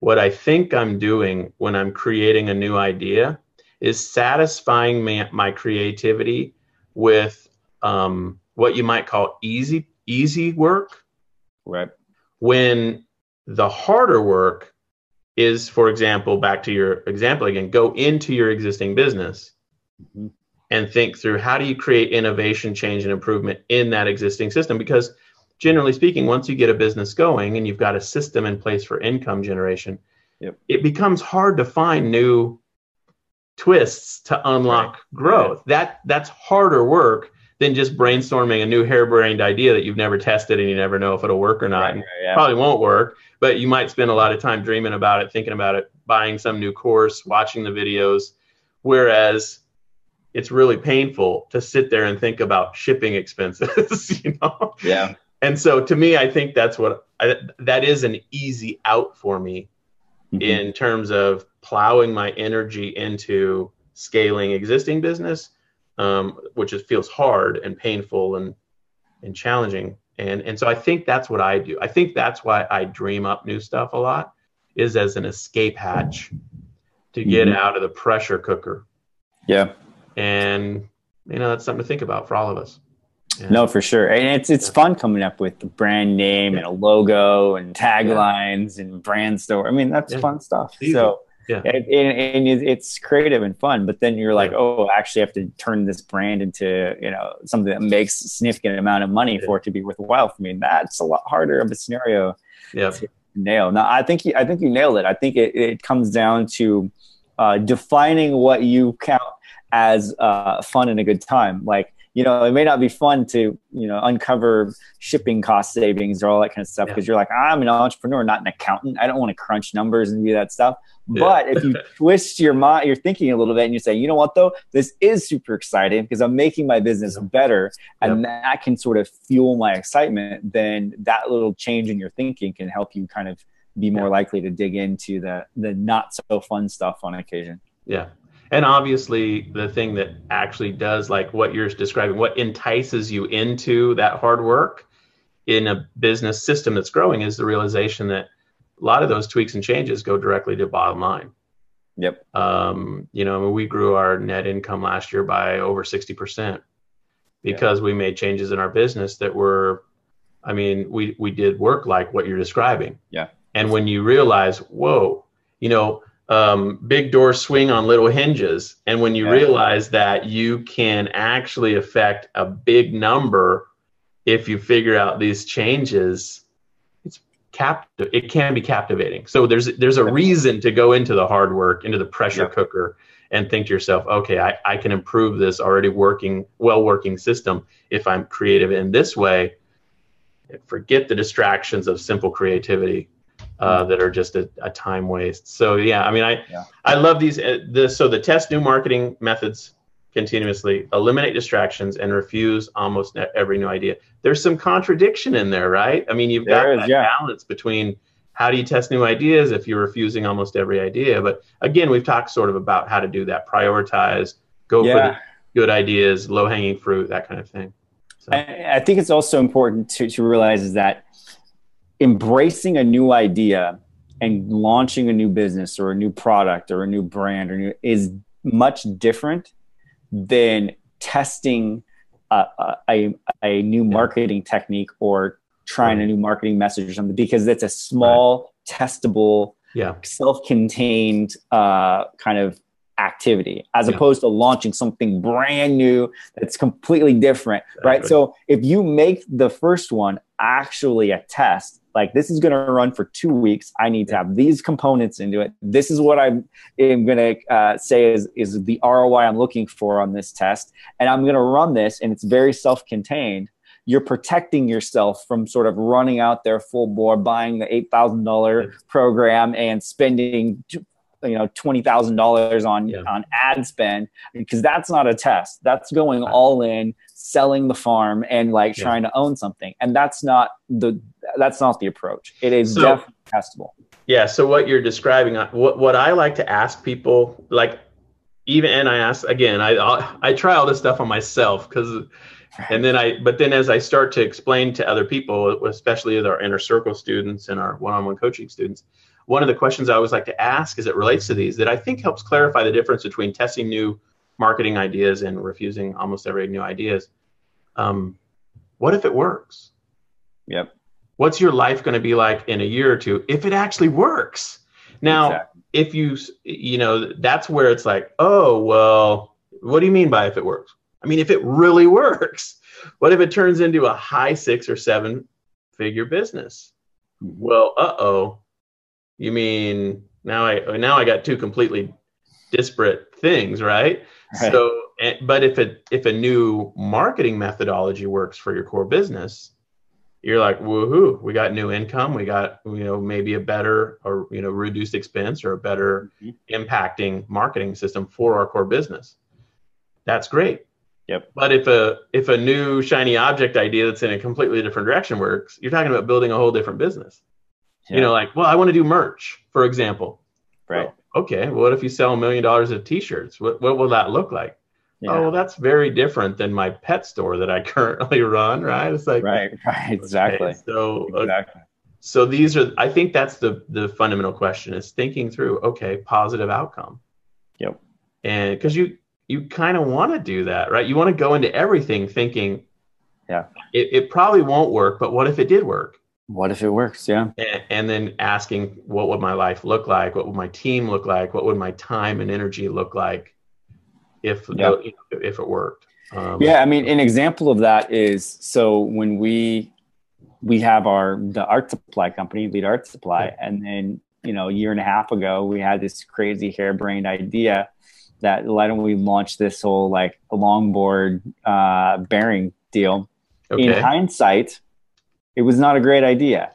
what I think I'm doing when I'm creating a new idea is satisfying my, my creativity with um, what you might call easy easy work Right. when the harder work is for example back to your example again go into your existing business Mhm. and think through how do you create innovation change and improvement in that existing system because generally speaking once you get a business going and you've got a system in place for income generation Yep. it becomes hard to find new twists to unlock growth that that's harder work than just brainstorming a new harebrained idea that you've never tested and you never know if it'll work or not Right, yeah. probably won't work, but you might spend a lot of time dreaming about it, thinking about it, buying some new course, watching the videos. Whereas it's really painful to sit there and think about shipping expenses, you know? yeah. And so to me, I think that's what I, that is an easy out for me Mhm. in terms of plowing my energy into scaling existing business, um, which is, feels hard and painful and and challenging. And and so I think that's what I do. I think that's why I dream up new stuff a lot, is as an escape hatch to get mm-hmm. out of the pressure cooker. Yeah. And you know that's something to think about for all of us. Yeah. No, for sure, and it's it's yeah. fun coming up with the brand name yeah. and a logo and taglines and brand store. I mean, that's fun stuff. So yeah, and, and, it's creative and fun. But then you're like, oh, I actually have to turn this brand into you know something that makes a significant amount of money for it to be worthwhile for me. And that's a lot harder of a scenario. Yeah. nail. Now, I think you, I think you nailed it. I think it, it comes down to uh, defining what you count as uh, fun and a good time. Like you know, it may not be fun to, you know, uncover shipping cost savings or all that kind of stuff because yeah. you're like, I'm an entrepreneur, not an accountant. I don't want to crunch numbers and do that stuff. Yeah. But if you twist your mind, your thinking a little bit and you say, you know what, though, this is super exciting because I'm making my business better and yep. that can sort of fuel my excitement, then that little change in your thinking can help you kind of be more likely to dig into the, the not so fun stuff on occasion. Yeah and obviously the thing that actually does like what you're describing what entices you into that hard work in a business system that's growing is the realization that a lot of those tweaks and changes go directly to bottom line. Yep. Um, you know we grew our net income last year by over 60% because yeah. we made changes in our business that were i mean we we did work like what you're describing. Yeah. And when you realize whoa you know um, big doors swing on little hinges. And when you yeah. realize that you can actually affect a big number if you figure out these changes, it's captive. It can be captivating. So there's there's a reason to go into the hard work, into the pressure yeah. cooker, and think to yourself, okay, I, I can improve this already working, well working system if I'm creative in this way. Forget the distractions of simple creativity uh, that are just a, a, time waste. So yeah, I mean, I yeah. I love these. Uh, the, so the test new marketing methods continuously, eliminate distractions, and refuse almost every new idea. There's some contradiction in there, right? I mean, you've there got is, that yeah. balance between how do you test new ideas if you're refusing almost every idea. But again, we've talked sort of about how to do that. Prioritize, go yeah. for the good ideas, low hanging fruit, that kind of thing. So. I, I think it's also important to, to realize is that embracing a new idea and launching a new business or a new product or a new brand or new, is much different than testing a, a, a new marketing technique or trying a new marketing message or something because it's a small right. testable yeah. self-contained uh, kind of activity as yeah. opposed to launching something brand new that's completely different exactly. right so if you make the first one actually a test like this is going to run for two weeks. I need to have these components into it. This is what i am going to uh, say is, is the roi i'm looking for on this test. And i'm going to run this and it's very self-contained. You're protecting yourself from sort of running out there full bore buying the $8000 program and spending you know twenty thousand dollars on yeah. on ad spend because that's not a test. That's going all in, selling the farm and like yeah. trying to own something, and that's not the that's not the approach. It is so, definitely testable. Yeah. So what you're describing, uh, what what I like to ask people, like even and I ask again, I I try all this stuff on myself because. And then I, but then as I start to explain to other people, especially with our inner circle students and our one-on-one coaching students, one of the questions I always like to ask as it relates to these that I think helps clarify the difference between testing new marketing ideas and refusing almost every new ideas. Um, what if it works? Yep. What's your life going to be like in a year or two if it actually works? Now, exactly. if you, you know, that's where it's like, oh, well, what do you mean by if it works? I mean, if it really works, what if it turns into a high six or seven figure business? Mm-hmm. Well, uh oh, you mean now I now I got two completely disparate things, right? right. So, but if it if a new marketing methodology works for your core business, you're like, woohoo! We got new income. We got you know maybe a better or you know reduced expense or a better mm-hmm. impacting marketing system for our core business. That's great. Yep. But if a if a new shiny object idea that's in a completely different direction works, you're talking about building a whole different business. Yeah. You know, like, well, I want to do merch, for example. Right. Well, okay. What if you sell a million dollars of t-shirts? What what will that look like? Yeah. Oh, well, that's very different than my pet store that I currently run, right? It's like right, right, exactly. Okay, so uh, exactly. Uh, so these are, I think that's the the fundamental question is thinking through. Okay, positive outcome. Yep. And because you you kind of want to do that, right? You want to go into everything thinking, yeah, it, it probably won't work, but what if it did work? What if it works? Yeah. And, and then asking, what would my life look like? What would my team look like? What would my time and energy look like if yeah. the, if it worked? Um, yeah, I mean, an example of that is so when we we have our the art supply company, Leda Art Supply, yeah. and then you know a year and a half ago we had this crazy harebrained idea that why don't we launch this whole like longboard uh, bearing deal? Okay. In hindsight, it was not a great idea.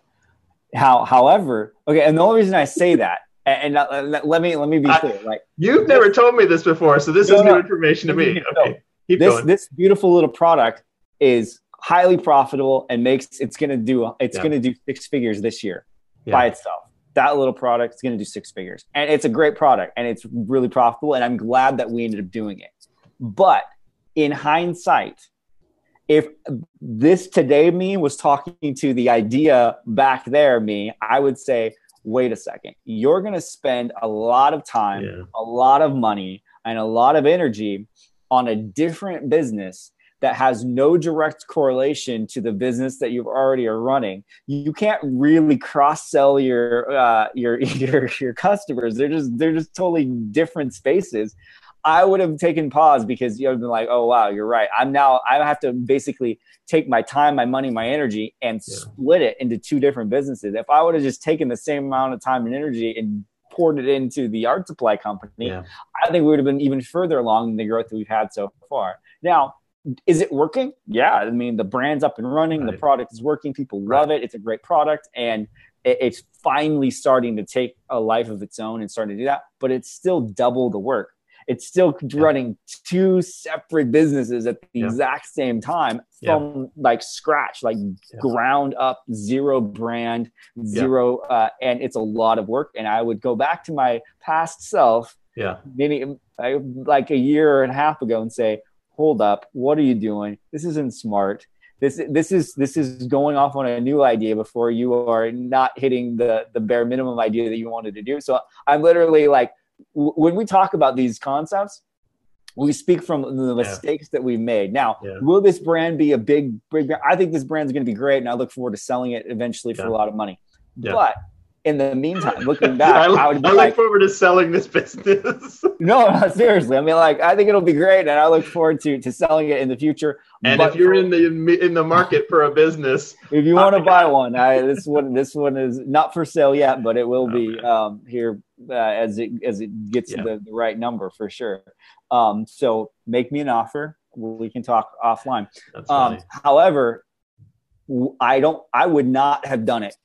How, however, okay, and the only reason I say that, and, and uh, let me let me be clear, like you've never told me this before, so this no, is no, new information to me. Okay, keep this going. this beautiful little product is highly profitable and makes it's going to do it's yeah. going to do six figures this year yeah. by itself that little product is going to do six figures and it's a great product and it's really profitable and i'm glad that we ended up doing it but in hindsight if this today me was talking to the idea back there me i would say wait a second. You're going to spend a lot of time yeah. a lot of money and a lot of energy on a different business that has no direct correlation to the business that you already are running. You can't really cross sell your uh, your your your customers. They're just they're just totally different spaces I would have taken pause because you would have been like, oh wow, you're right. I'm now I have to basically take my time, my money, my energy, and yeah. split it into two different businesses. If I would have just taken the same amount of time and energy and poured it into the art supply company, yeah. I think we would have been even further along in the growth that we've had so far. Now, is it working? Yeah, I mean the brand's up and running, right. the product is working, people love right. it. It's a great product, and it's finally starting to take a life of its own and starting to do that. But it's still double the work it's still yeah. running two separate businesses at the yeah. exact same time from like scratch, like ground up, zero brand, zero, uh, and it's a lot of work. And I would go back to my past self, yeah, maybe like a year and a half ago, and say, "Hold up, what are you doing? This isn't smart." This, this is this is going off on a new idea before you are not hitting the the bare minimum idea that you wanted to do. So I'm literally like when we talk about these concepts, we speak from the mistakes yeah. that we've made. Now, yeah. will this brand be a big, big brand? I think this brand is going to be great, and I look forward to selling it eventually for yeah. a lot of money. But in the meantime, looking back, I, I, would I look forward to selling this business. no, no, seriously. I mean, like, I think it'll be great, and I look forward to to selling it in the future. And but if you're in the in the market for a business, if you want to buy one, I, this one this one is not for sale yet, but it will be um, here uh, as it as it gets yeah. the, the, right number for sure. Um, so make me an offer. We can talk offline. Um, however, I don't. I would not have done it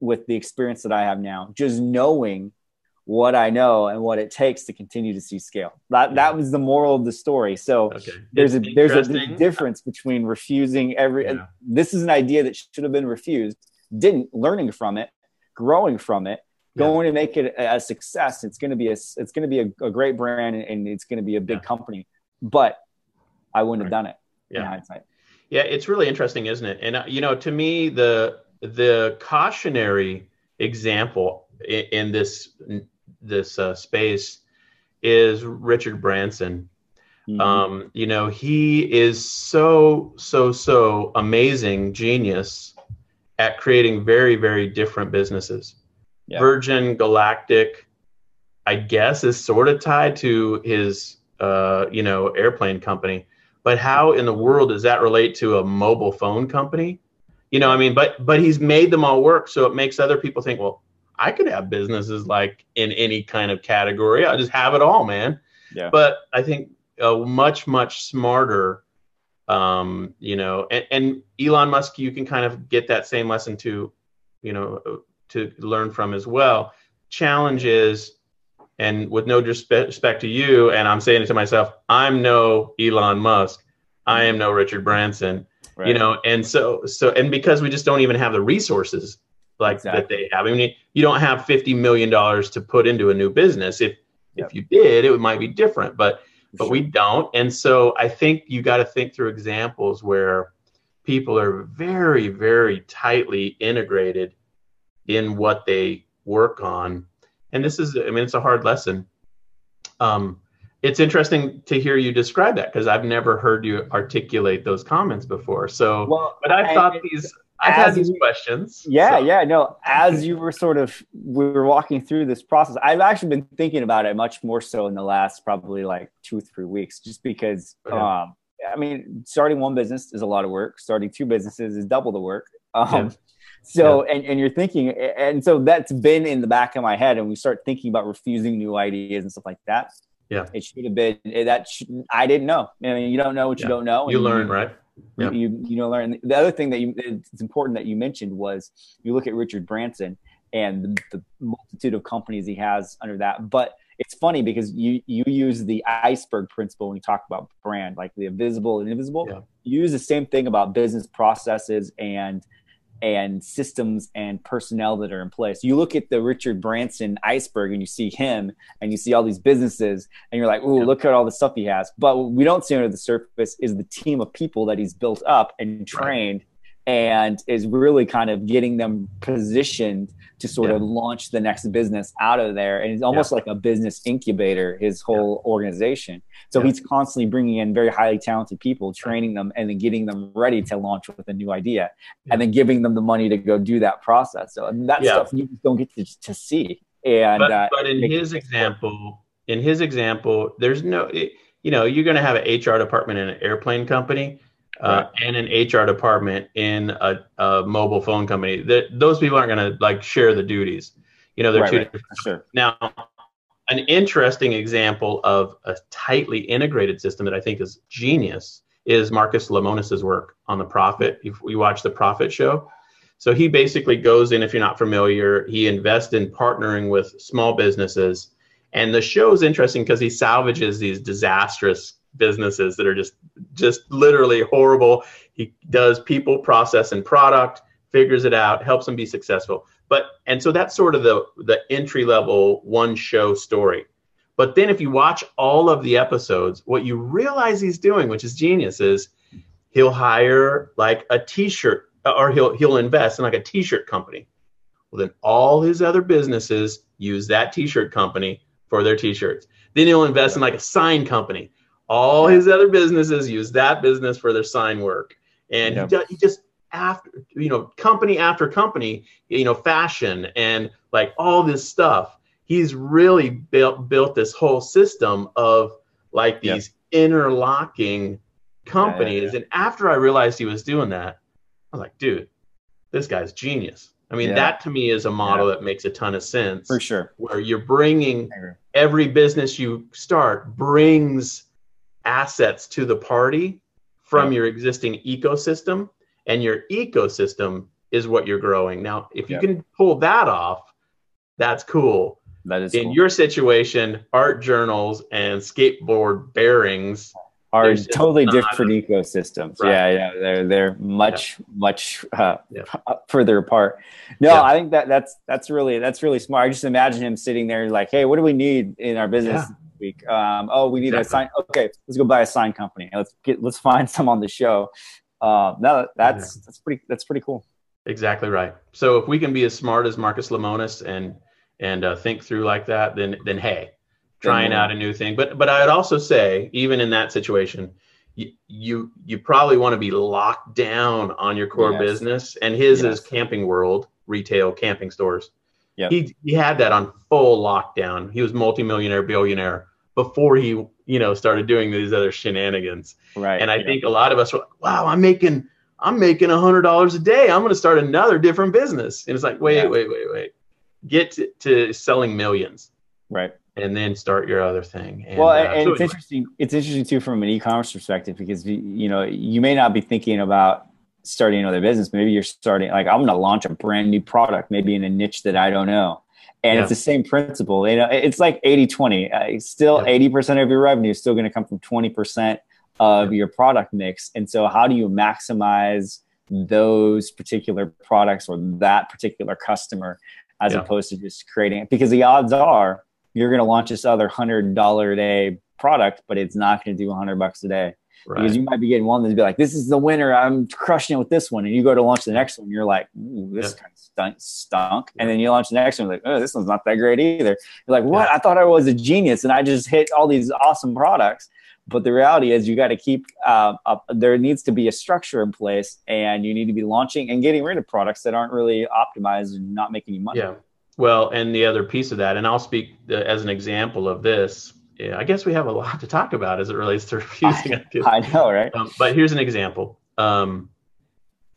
with the experience that I have now, just knowing what I know and what it takes to continue to see scale. That yeah. that was the moral of the story. So okay. there's a there's a difference between refusing every. Yeah. This is an idea that should have been refused. Didn't learning from it, growing from it, yeah. going to make it a, a, success. It's going to be a it's going to be a, a, great brand and, and it's going to be a big company. But I wouldn't right. have done it. Yeah. Yeah, it's really interesting, isn't it? And uh, you know, to me, the the cautionary example in, in this this uh, space is Richard Branson. Mm-hmm. Um, you know, he is so so so amazing, genius at creating very very different businesses. Yeah. Virgin Galactic, I guess, is sort of tied to his uh, you know airplane company. But how in the world does that relate to a mobile phone company? You know i mean? But but he's made them all work so it makes other people think well i could have businesses like in any kind of category. I just have it all man. Yeah. but i think a much much smarter um you know and, and elon musk you can kind of get that same lesson to you know to learn from as well. Challenge is and with no disrespect to you and i'm saying it to myself i'm no elon musk. I am no richard branson right. you know and so so and because we just don't even have the resources like exactly. that they have. I mean, you don't have fifty million dollars to put into a new business. If yep. if you did, it might be different, but but sure. we don't. And so I think you got to think through examples where people are very very tightly integrated in what they work on. And this is, I mean, it's a hard lesson. Um, it's interesting to hear you describe that because I've never heard you articulate those comments before. So, well, but I've thought these I've had these questions. Yeah, so. yeah, no. As you were sort of we were walking through this process, I've actually been thinking about it much more so in the last probably like two three weeks, just because. Okay. Um, I mean, starting one business is a lot of work. Starting two businesses is double the work. Um, yeah. So, yeah. and, and you're thinking, and so that's been in the back of my head, and we start thinking about refusing new ideas and stuff like that. Yeah, it should have been eh, that. Should, I didn't know. I mean, you don't know what yeah. you don't know. You learn, right? yeah. you you know learn the other thing that you it's important that you mentioned was you look at richard branson and the, the, multitude of companies he has under that but it's funny because you you use the iceberg principle when you talk about brand like the visible and invisible yeah. you use the same thing about business processes and and systems and personnel that are in place. You look at the Richard Branson iceberg and you see him and you see all these businesses and you're like, "Ooh, look at all the stuff he has." But what we don't see under the surface is the team of people that he's built up and trained right and is really kind of getting them positioned to sort yeah. of launch the next business out of there. And it's almost yeah. like a business incubator, his whole yeah. organization. So he's constantly bringing in very highly talented people, training them, and then getting them ready to launch with a new idea, and then giving them the money to go do that process. So that stuff you just don't get to, to see. And but, uh, but in his example, in his example, there's no, you know, you're going to have an HR department in an airplane company uh, and an HR department in a, a mobile phone company. That those people aren't going to like share the duties. You know, they're right, two right. different. Sure. Now, an interesting example of a tightly integrated system that I think is genius is Marcus Lemonis's work on the Profit. If you watch the Profit show, so he basically goes in. If you're not familiar, he invests in partnering with small businesses. And the show is interesting because he salvages these disastrous businesses that are just just literally horrible. He does people, process, and product, figures it out, helps them be successful. But and so that's sort of the the entry level one show story. But then if you watch all of the episodes, what you realize he's doing, which is genius, is he'll hire like a t-shirt or he'll he'll invest in like a t-shirt company. Well, then all his other businesses use that t-shirt company for their t-shirts. Then he'll invest in like a sign company all his other businesses use that business for their sign work. And yep. he, he just after you know company after company you know fashion and like all this stuff. He's really built built this whole system of like these yep. interlocking companies. Yeah, yeah, yeah. and after i realized he was doing that i was like dude this guy's genius. I mean that to me is a model that makes a ton of sense for sure. where you're bringing every business you start brings assets to the party from your existing ecosystem and your ecosystem is what you're growing now if you can pull that off that's cool that is in cool. your situation art journals and skateboard bearings are totally different ecosystems right. yeah yeah they're they're much yeah. much uh, yeah. further apart no yeah. i think that that's that's really that's really smart i just imagine him sitting there like hey what do we need in our business week. Um, oh, we need exactly. a sign. Okay, let's go buy a sign company. Let's get let's find some on the show. Uh, no, that's that's pretty that's pretty cool. Exactly right. So if we can be as smart as Marcus Lemonis and and uh, think through like that, then then hey, trying out a new thing. But but I'd also say even in that situation, you you, you probably want to be locked down on your core yes. business. And his yes. is Camping World retail camping stores. Yep. He he had that on full lockdown. He was multimillionaire, billionaire before he you know started doing these other shenanigans. Right. And I think a lot of us were like, wow, I'm making I'm making a hundred dollars a day. I'm going to start another different business. And it's like, wait, yeah. wait, wait, wait. Get to, to, selling millions. Right. And then start your other thing. And, well, uh, and so it's anyway. interesting. It's interesting too from an e-commerce perspective because you know you may not be thinking about starting another business. Maybe you're starting like I'm going to launch a brand new product, maybe in a niche that I don't know. And yeah. it's the same principle. You know, it's like 80 20. Uh, still, yeah. 80% of your revenue is still going to come from 20% of your product mix. And so, how do you maximize those particular products or that particular customer as yeah. opposed to just creating it because the odds are you're going to launch this other hundred dollar a day product but it's not going to do 100 bucks a day right. because you might be getting one that's be like this is the winner i'm crushing it with this one and you go to launch the next one you're like this yeah. kind of stunk, stunk. Yeah. and then you launch the next one like oh this one's not that great either you're like what i thought i was a genius and i just hit all these awesome products but the reality is, you got to keep uh, up. There needs to be a structure in place, and you need to be launching and getting rid of products that aren't really optimized and not making you money. Yeah. Well, and the other piece of that, and I'll speak uh, as an example of this. Yeah, I guess we have a lot to talk about as it relates to refusing. I, I know, right? Um, but here's an example. Um,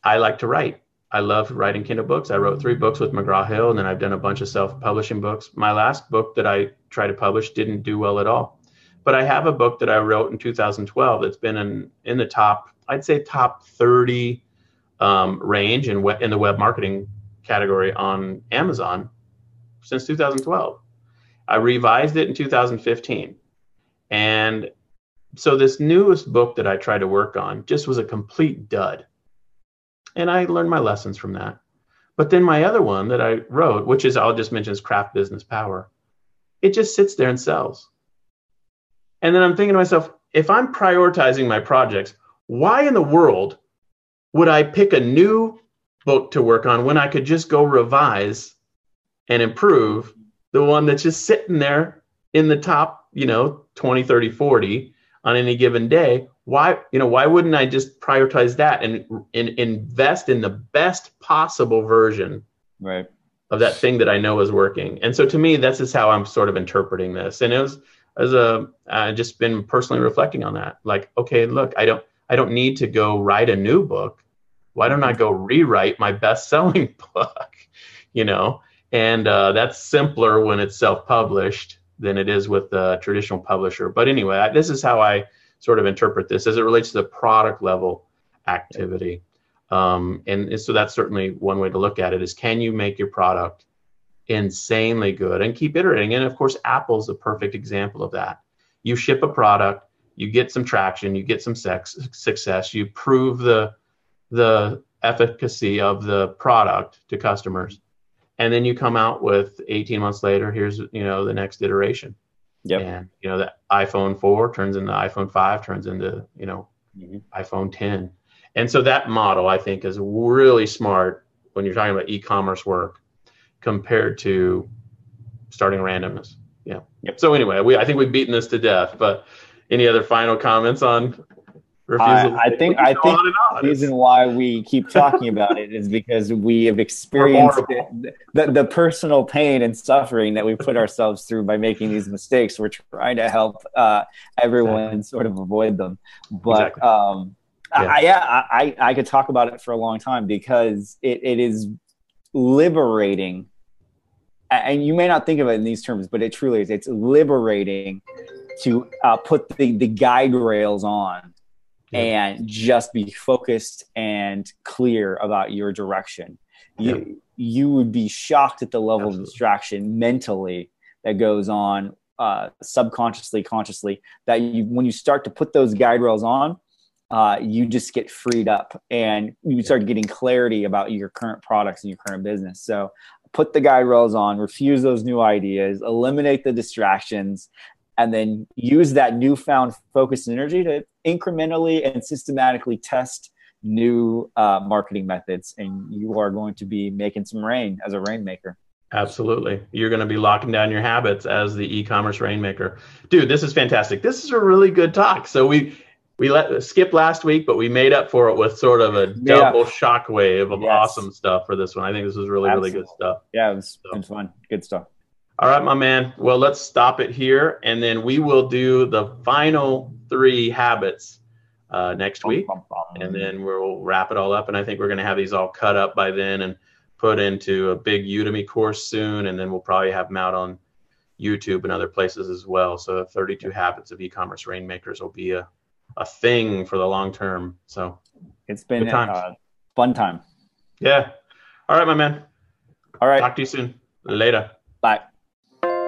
I like to write. I love writing Kindle books. I wrote three books with McGraw Hill, and then I've done a bunch of self-publishing books. My last book that I tried to publish didn't do well at all. But I have a book that I wrote in 2012 that's been in in the top, I'd say top 30 um, range in in the web marketing category on Amazon since 2012. I revised it in 2015, and so this newest book that I tried to work on just was a complete dud. And I learned my lessons from that. But then my other one that I wrote, which is I'll just mention is Craft Business Power, it just sits there and sells. And then I'm thinking to myself, if I'm prioritizing my projects, why in the world would I pick a new book to work on when I could just go revise and improve the one that's just sitting there in the top, you know, 20, 30, 40 on any given day? Why, you know, why wouldn't I just prioritize that and, and invest in the best possible version right. of that thing that I know is working? And so to me, that's just how I'm sort of interpreting this. And it was, as a uh, just been personally reflecting on that like okay look i don't i don't need to go write a new book why don't i go rewrite my best-selling book you know and uh, that's simpler when it's self-published than it is with the traditional publisher but anyway I, this is how i sort of interpret this as it relates to the product level activity um, and, and so that's certainly one way to look at it is can you make your product insanely good and keep iterating. And of course, Apple's a perfect example of that. You ship a product, you get some traction, you get some sex, success, you prove the the efficacy of the product to customers, and then you come out with 18 months later, here's you know the next iteration. yeah And you know the iPhone 4 turns into iPhone 5, turns into you know mm-hmm. iPhone 10. And so that model I think is really smart when you're talking about e-commerce work compared to starting randomness. Yeah. Yep. So anyway, we I think we've beaten this to death. But any other final comments on? I, I think I think the reason why we keep talking about it is because we have experienced it, the, the personal pain and suffering that we put ourselves through by making these mistakes. We're trying to help uh, everyone exactly. sort of avoid them. But exactly. um, yeah, I, yeah I, I could talk about it for a long time because it, it is liberating and you may not think of it in these terms but it truly is it's liberating to uh, put the, the guide rails on and just be focused and clear about your direction you you would be shocked at the level Absolutely. of distraction mentally that goes on uh, subconsciously consciously that you when you start to put those guide rails on uh, you just get freed up and you start getting clarity about your current products and your current business. So put the guide rails on, refuse those new ideas, eliminate the distractions, and then use that newfound focus and energy to incrementally and systematically test new uh, marketing methods. And you are going to be making some rain as a rainmaker. Absolutely. You're going to be locking down your habits as the e-commerce rainmaker. Dude, this is fantastic. This is a really good talk. So we we let skip last week, but we made up for it with sort of a double yeah. shockwave of yes. awesome stuff for this one. I think this was really, Absolutely. really good stuff. Yeah, it was, so. it was fun. Good stuff. All right, my man. Well, let's stop it here, and then we will do the final three habits uh, next week, and then we'll wrap it all up. And I think we're going to have these all cut up by then and put into a big Udemy course soon, and then we'll probably have them out on YouTube and other places as well. So, 32 habits of e-commerce rainmakers will be a a thing for the long term. So it's been a uh, fun time. Yeah. All right, my man. All right. Talk to you soon. Later.